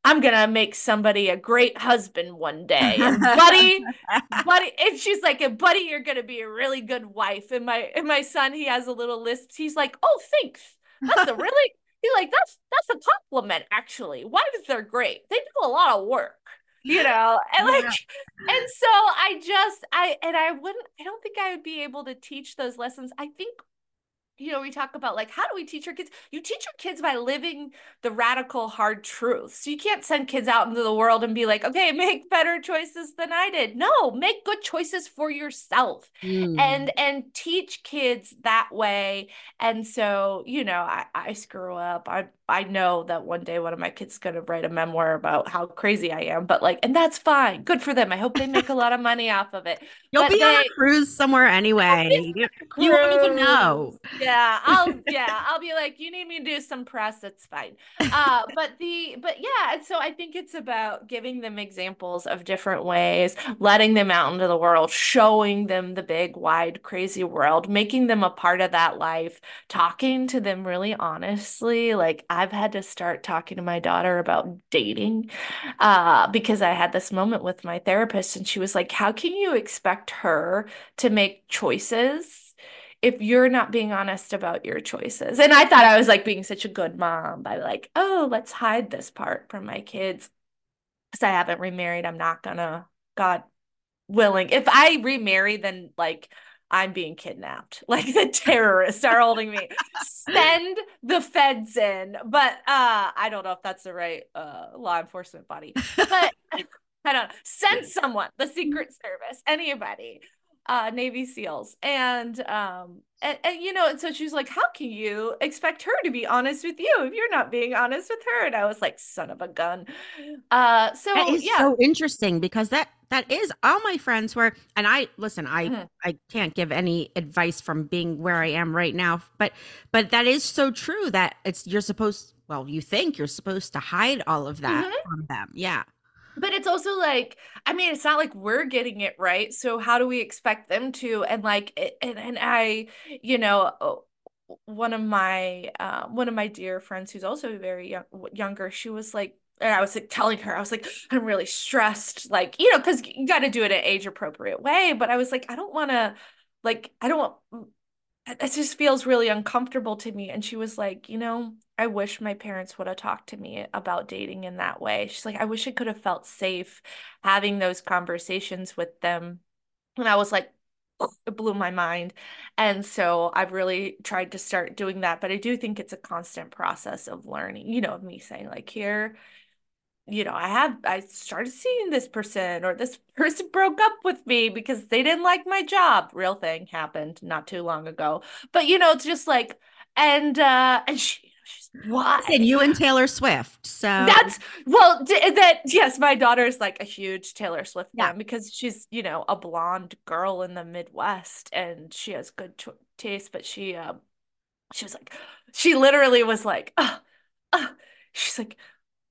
I'm gonna make somebody a great husband one day. And buddy, buddy, and she's like, and buddy, you're gonna be a really good wife. And my and my son, he has a little list. He's like, oh, thanks. That's a really he's like, that's that's a compliment, actually. Wives are great. They do a lot of work. You know, and like, yeah. and so I just, I, and I wouldn't, I don't think I would be able to teach those lessons. I think you know, we talk about like how do we teach our kids? You teach your kids by living the radical hard truths. So you can't send kids out into the world and be like, okay, make better choices than I did. No, make good choices for yourself mm. and and teach kids that way. And so, you know, I, I screw up. I I know that one day one of my kids is gonna write a memoir about how crazy I am, but like, and that's fine. Good for them. I hope they make a lot of money off of it. You'll but be they, on a cruise somewhere anyway. You, you won't even know. Yeah, I'll yeah, I'll be like, you need me to do some press, it's fine. Uh, but the but yeah, and so I think it's about giving them examples of different ways, letting them out into the world, showing them the big, wide, crazy world, making them a part of that life, talking to them really honestly. Like I've had to start talking to my daughter about dating uh, because I had this moment with my therapist, and she was like, How can you expect her to make choices? if you're not being honest about your choices. And I thought I was like being such a good mom by like, oh, let's hide this part from my kids. Because I haven't remarried. I'm not gonna, God willing. If I remarry, then like I'm being kidnapped. Like the terrorists are holding me. Send the feds in. But uh I don't know if that's the right uh law enforcement body. But I don't know. Send someone, the Secret Service, anybody uh Navy SEALs. And um and, and you know, and so she's like, How can you expect her to be honest with you if you're not being honest with her? And I was like, son of a gun. Uh so that is yeah. so interesting because that that is all my friends were and I listen, I mm-hmm. I can't give any advice from being where I am right now, but but that is so true that it's you're supposed well, you think you're supposed to hide all of that mm-hmm. from them. Yeah but it's also like i mean it's not like we're getting it right so how do we expect them to and like and, and i you know one of my uh, one of my dear friends who's also very young, younger she was like and I was like telling her, I was like, I'm really stressed, like, you know, because you got to do it in age appropriate way. But I was like, I don't want to, like, I don't want, it just feels really uncomfortable to me. And she was like, you know, I wish my parents would have talked to me about dating in that way. She's like, I wish I could have felt safe having those conversations with them. And I was like, it blew my mind. And so I've really tried to start doing that. But I do think it's a constant process of learning, you know, of me saying, like, here, you know, I have I started seeing this person or this person broke up with me because they didn't like my job. Real thing happened not too long ago. But you know, it's just like and uh and she why? And you and Taylor Swift. So that's well, d- that yes, my daughter is like a huge Taylor Swift fan yeah. because she's you know a blonde girl in the Midwest and she has good t- taste. But she, um, she was like, she literally was like, oh, oh. she's like,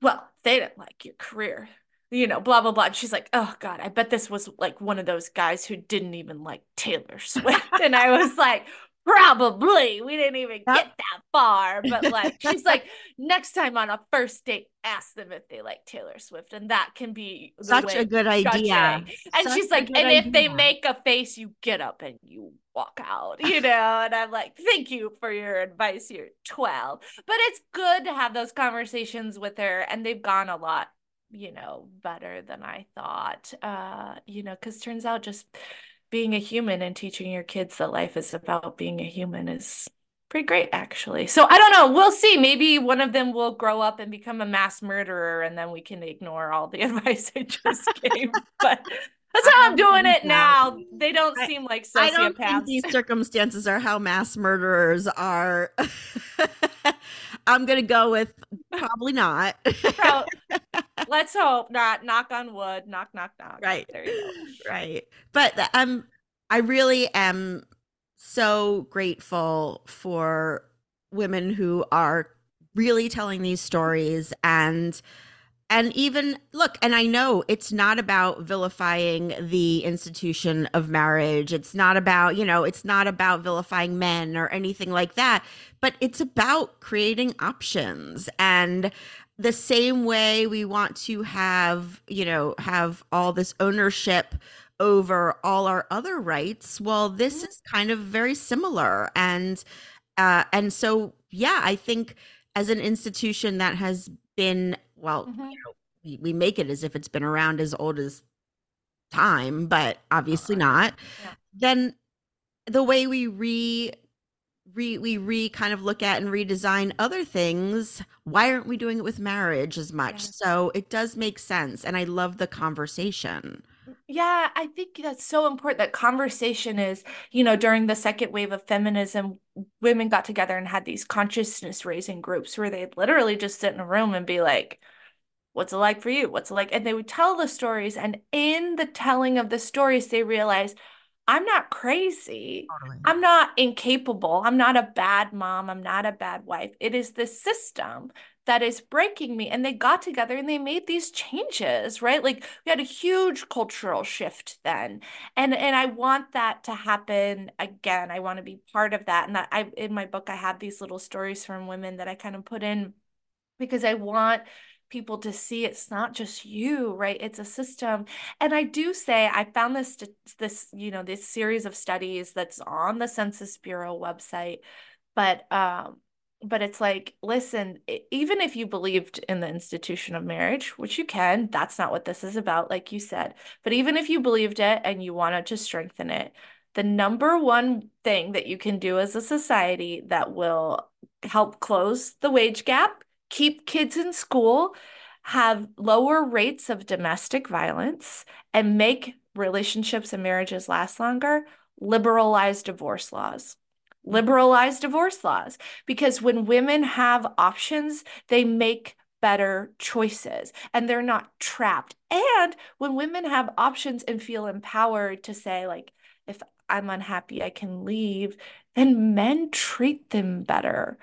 well, they didn't like your career, you know, blah, blah, blah. And she's like, oh, God, I bet this was like one of those guys who didn't even like Taylor Swift. and I was like, probably. We didn't even get that far. But like, she's like, next time on a first date, ask them if they like Taylor Swift. And that can be such a good idea. And such she's like, and idea. if they make a face, you get up and you walk out, you know? and I'm like, thank you for your advice. You're 12. But it's good to have those conversations with her. And they've gone a lot you know, better than I thought. Uh, you know, because turns out just being a human and teaching your kids that life is about being a human is pretty great actually. So I don't know, we'll see. Maybe one of them will grow up and become a mass murderer and then we can ignore all the advice I just gave. But that's how I'm doing it now. They don't I, seem like sociopaths. I don't think these circumstances are how mass murderers are. I'm gonna go with probably not. let's hope not. Knock on wood. Knock, knock, knock. Right. There you go. Right. But um, I really am so grateful for women who are really telling these stories and and even look and i know it's not about vilifying the institution of marriage. It's not about you know it's not about vilifying men or anything like that but it's about creating options. And the same way we want to have you know have all this ownership over all our other rights well this mm-hmm. is kind of very similar. And uh and so yeah i think as an institution that has been well mm-hmm. you know we, we make it as if it's been around as old as time, but obviously not, yeah. then the way we re re we re kind of look at and redesign other things why aren't we doing it with marriage as much yeah. so it does make sense and i love the conversation yeah i think that's so important that conversation is you know during the second wave of feminism women got together and had these consciousness raising groups where they'd literally just sit in a room and be like what's it like for you? What's it like? And they would tell the stories and in the telling of the stories they realized i'm not crazy. Totally. i'm not incapable. I'm not a bad mom. I'm not a bad wife. It is the system that is breaking me and they got together and they made these changes right? Like we had a huge cultural shift then and and i want that to happen again. I want to be part of that and that i in my book i have these little stories from women that i kind of put in because i want people to see it's not just you right? It's a system. And i do say i found this this you know this series of studies that's on the census bureau website but um but it's like listen even if you believed in the institution of marriage which you can that's not what this is about like you said but even if you believed it and you wanted to strengthen it the number one thing that you can do as a society that will help close the wage gap keep kids in school, have lower rates of domestic violence, and make relationships and marriages last longer, liberalize divorce laws. Liberalize divorce laws because when women have options, they make better choices and they're not trapped. And when women have options and feel empowered to say, like, if I'm unhappy, I can leave, then men treat them better.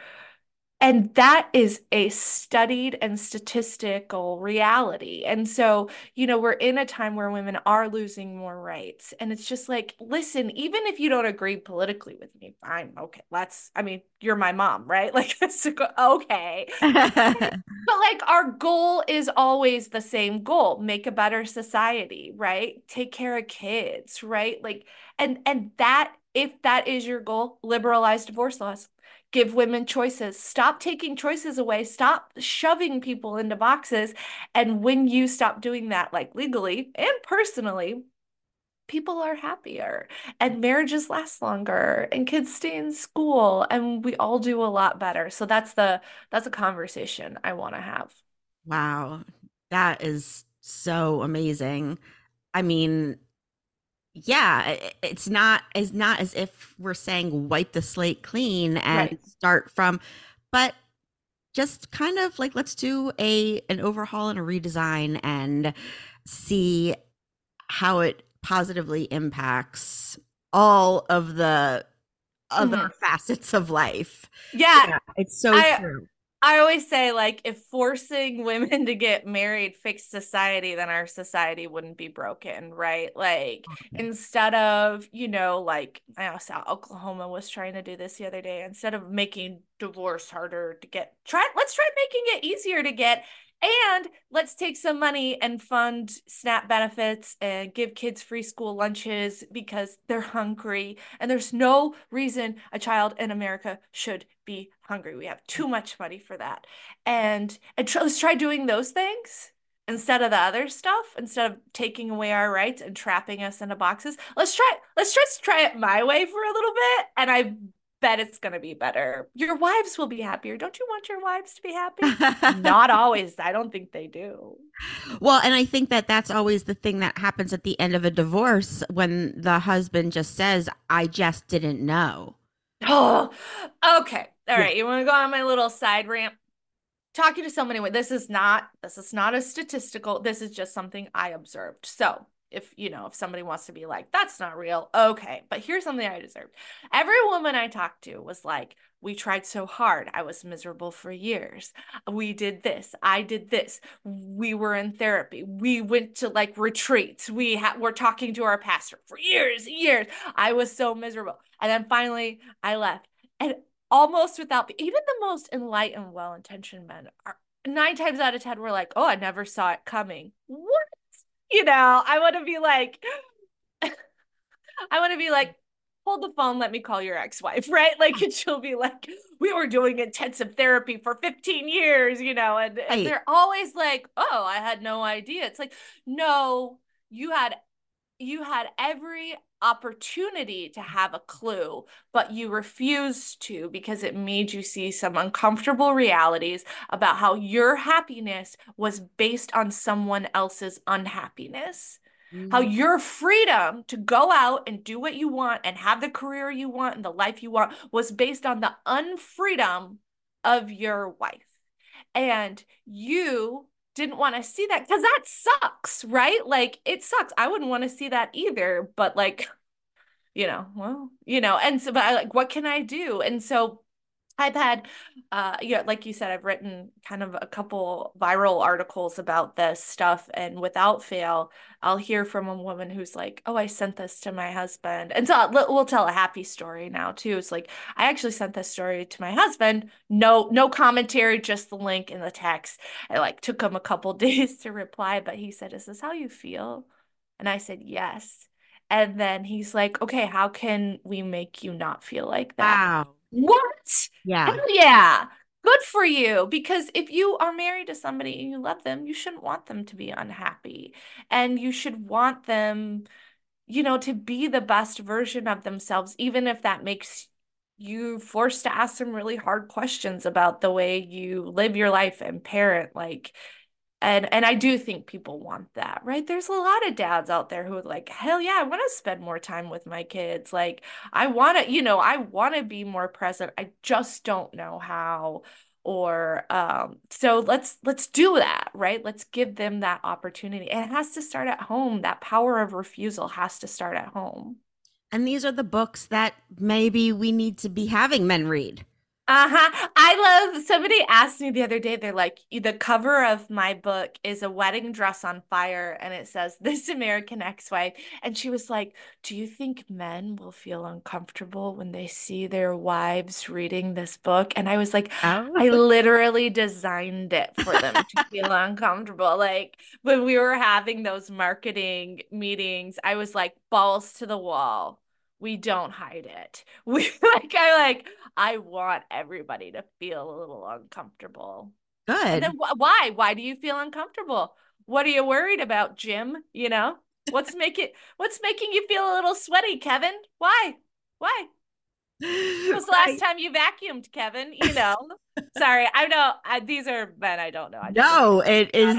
And that is a studied and statistical reality. And so, you know, we're in a time where women are losing more rights. And it's just like, listen, even if you don't agree politically with me, fine. Okay. Let's, I mean, you're my mom, right? Like, okay. but like, our goal is always the same goal make a better society, right? Take care of kids, right? Like, and, and that, if that is your goal, liberalize divorce laws give women choices. Stop taking choices away. Stop shoving people into boxes. And when you stop doing that like legally and personally people are happier. And marriages last longer. And kids stay in school. And we all do a lot better. So that's the that's a conversation i want to have. Wow. That is so amazing. I mean yeah it's not it's not as if we're saying wipe the slate clean and right. start from but just kind of like let's do a an overhaul and a redesign and see how it positively impacts all of the other mm-hmm. facets of life yeah, yeah it's so I, true I always say, like, if forcing women to get married fixed society, then our society wouldn't be broken, right? Like, okay. instead of, you know, like I saw Oklahoma was trying to do this the other day, instead of making divorce harder to get, try, let's try making it easier to get and let's take some money and fund SNAP benefits and give kids free school lunches because they're hungry. And there's no reason a child in America should be hungry. We have too much money for that. And, and tr- let's try doing those things instead of the other stuff, instead of taking away our rights and trapping us into boxes. Let's try let's just try it my way for a little bit and I bet it's going to be better. Your wives will be happier. Don't you want your wives to be happy? Not always. I don't think they do. Well, and I think that that's always the thing that happens at the end of a divorce when the husband just says, I just didn't know. Oh, okay. All right. You want to go on my little side rant? Talking to someone this is not this is not a statistical. This is just something I observed. So if you know if somebody wants to be like that's not real. Okay but here's something i deserved. Every woman i talked to was like we tried so hard. I was miserable for years. We did this. I did this. We were in therapy. We went to like retreats. We had were talking to our pastor for years years. I was so miserable. And then finally i left. And almost without even the most enlightened well-intentioned men are nine times out of ten were like oh i never saw it coming. What you know, I want to be like, I want to be like, hold the phone, let me call your ex wife, right? Like, and she'll be like, we were doing intensive therapy for 15 years, you know, and, and they're always like, oh, I had no idea. It's like, no, you had you had every opportunity to have a clue, but you refused to because it made you see some uncomfortable realities about how your happiness was based on someone else's unhappiness. Mm-hmm. How your freedom to go out and do what you want and have the career you want and the life you want was based on the unfreedom of your wife. And you didn't want to see that because that sucks, right? Like it sucks. I wouldn't want to see that either, but like, you know, well, you know, and so, but I, like, what can I do? And so I've had, uh, yeah, like you said, I've written kind of a couple viral articles about this stuff, and without fail, I'll hear from a woman who's like, "Oh, I sent this to my husband," and so we'll tell a happy story now too. It's like I actually sent this story to my husband. No, no commentary, just the link in the text. It like took him a couple days to reply, but he said, "Is this how you feel?" And I said, "Yes." And then he's like, "Okay, how can we make you not feel like that?" Wow what? Yeah. Hell yeah. Good for you. Because if you are married to somebody and you love them, you shouldn't want them to be unhappy. And you should want them, you know, to be the best version of themselves, even if that makes you forced to ask some really hard questions about the way you live your life and parent. Like, and and I do think people want that, right? There's a lot of dads out there who are like, hell yeah, I want to spend more time with my kids. Like, I want to, you know, I want to be more present. I just don't know how. Or um, so let's let's do that, right? Let's give them that opportunity. It has to start at home. That power of refusal has to start at home. And these are the books that maybe we need to be having men read. Uh-huh. I love somebody asked me the other day, they're like, the cover of my book is a wedding dress on fire and it says this American ex-wife. And she was like, Do you think men will feel uncomfortable when they see their wives reading this book? And I was like, oh. I literally designed it for them to feel uncomfortable. Like when we were having those marketing meetings, I was like, balls to the wall we don't hide it. We like I like I want everybody to feel a little uncomfortable. Good. And then wh- why? Why do you feel uncomfortable? What are you worried about, Jim? You know? What's making what's making you feel a little sweaty, Kevin? Why? Why? When was the last time you vacuumed, Kevin? You know. Sorry, I know I, these are men I don't know. I no, it is.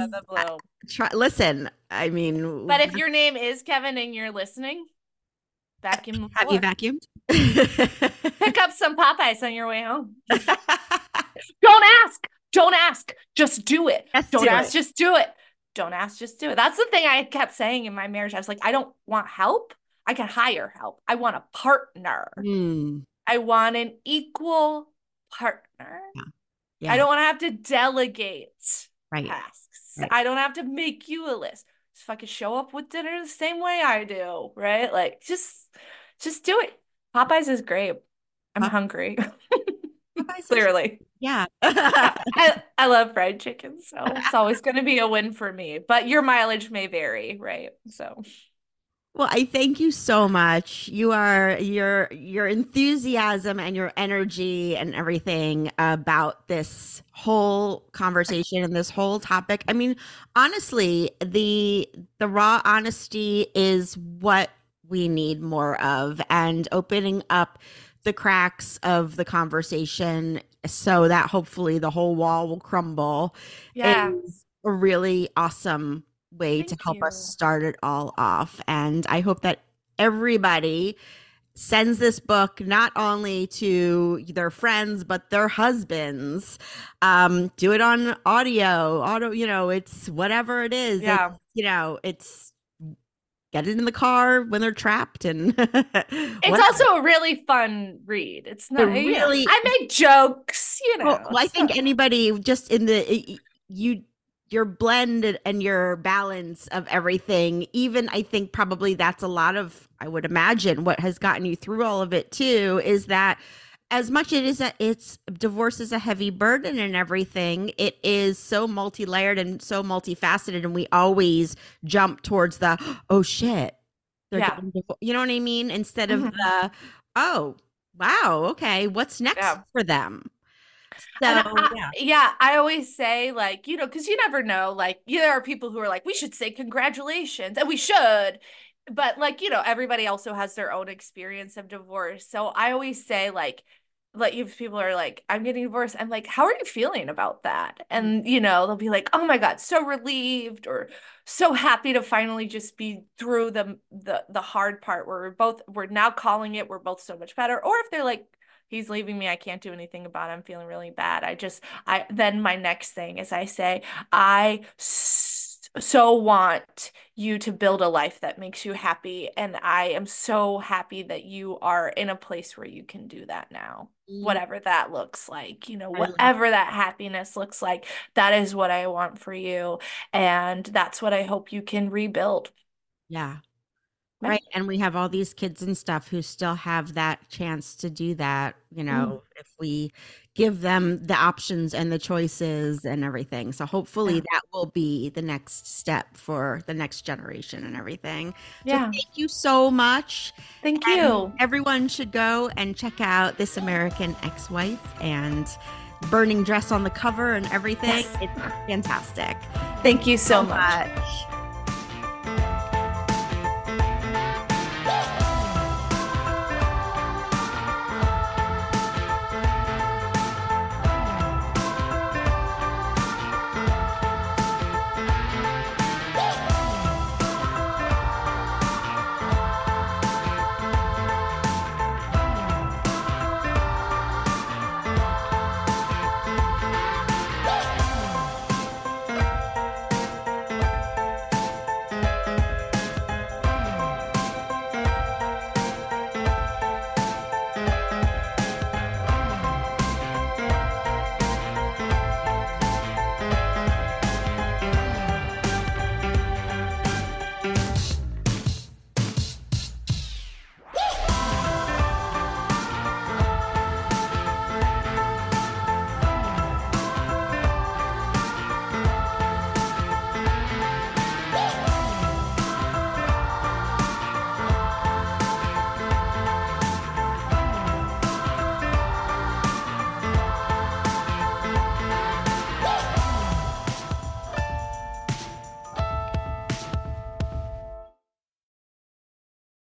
Try, listen, I mean, but if your name is Kevin and you're listening, Vacuum. Have you vacuumed? Pick up some Popeyes on your way home. Don't ask. Don't ask. Just do it. Just Don't do ask. It. Just do it. Don't ask. Just do it. That's the thing I kept saying in my marriage. I was like, I don't want help. I can hire help. I want a partner. Mm. I want an equal partner. Yeah. Yeah. I don't want to have to delegate right. tasks. Right. I don't have to make you a list could show up with dinner the same way I do, right? Like just just do it. Popeyes is great. I'm uh, hungry. Clearly. Yeah. I, I love fried chicken, so it's always going to be a win for me. But your mileage may vary, right? So Well, I thank you so much. You are your your enthusiasm and your energy and everything about this whole conversation and this whole topic. I mean, honestly, the the raw honesty is what we need more of and opening up the cracks of the conversation so that hopefully the whole wall will crumble Yeah. is a really awesome way to Thank help us start it all off. And I hope that everybody sends this book not only to their friends but their husbands um do it on audio auto you know it's whatever it is Yeah. it's, you know it's get it in the car when they're trapped and It's also a really fun read. It's not you know, really- I make jokes, you know. Well, well, I think anybody just in the you your blend and- your balance of everything, even I think probably that's a lot of I would imagine what has gotten you through all of it too is that as much it is a it's divorce is a heavy burden and everything it is so multi-layered and so multifaceted and we always jump towards the oh shit they're Yeah. getting divo-" you know what i mean instead of Mhm. the oh wow okay what's next Yeah. for them so I- yeah yeah, I always say like, you know, because you never know. Like, you there are people who are like, we should say congratulations, and we should. But like, you know, everybody also has their own experience of divorce. So I always say like, like if people are like, I'm getting divorced, I'm like, how are you feeling about that? Mm. And you know, they'll be like, oh my God, so relieved or so happy to finally just be through the the the hard part where we're both we're now calling it, we're both so much better. Or if they're like, he's leaving me, I can't do anything about it, I'm feeling really bad. I just I then my next thing is I say, I so want you to build a life that makes you happy. And I am so happy that you are in a place where you can do that now. Whatever that looks like, you know, whatever that happiness looks like, that is what I want for you. And that's what I hope you can rebuild. yeah Right. right and we have all these kids and stuff who still have that chance to do that you mm-hmm. know if we give them the options and the choices and everything so hopefully Yeah. that will be the next step for the next generation and everything so Yeah. thank you so much Thank And you. everyone should go and check out this american ex-wife and burning dress on the cover and everything Yes. it's fantastic Thank you so so much. much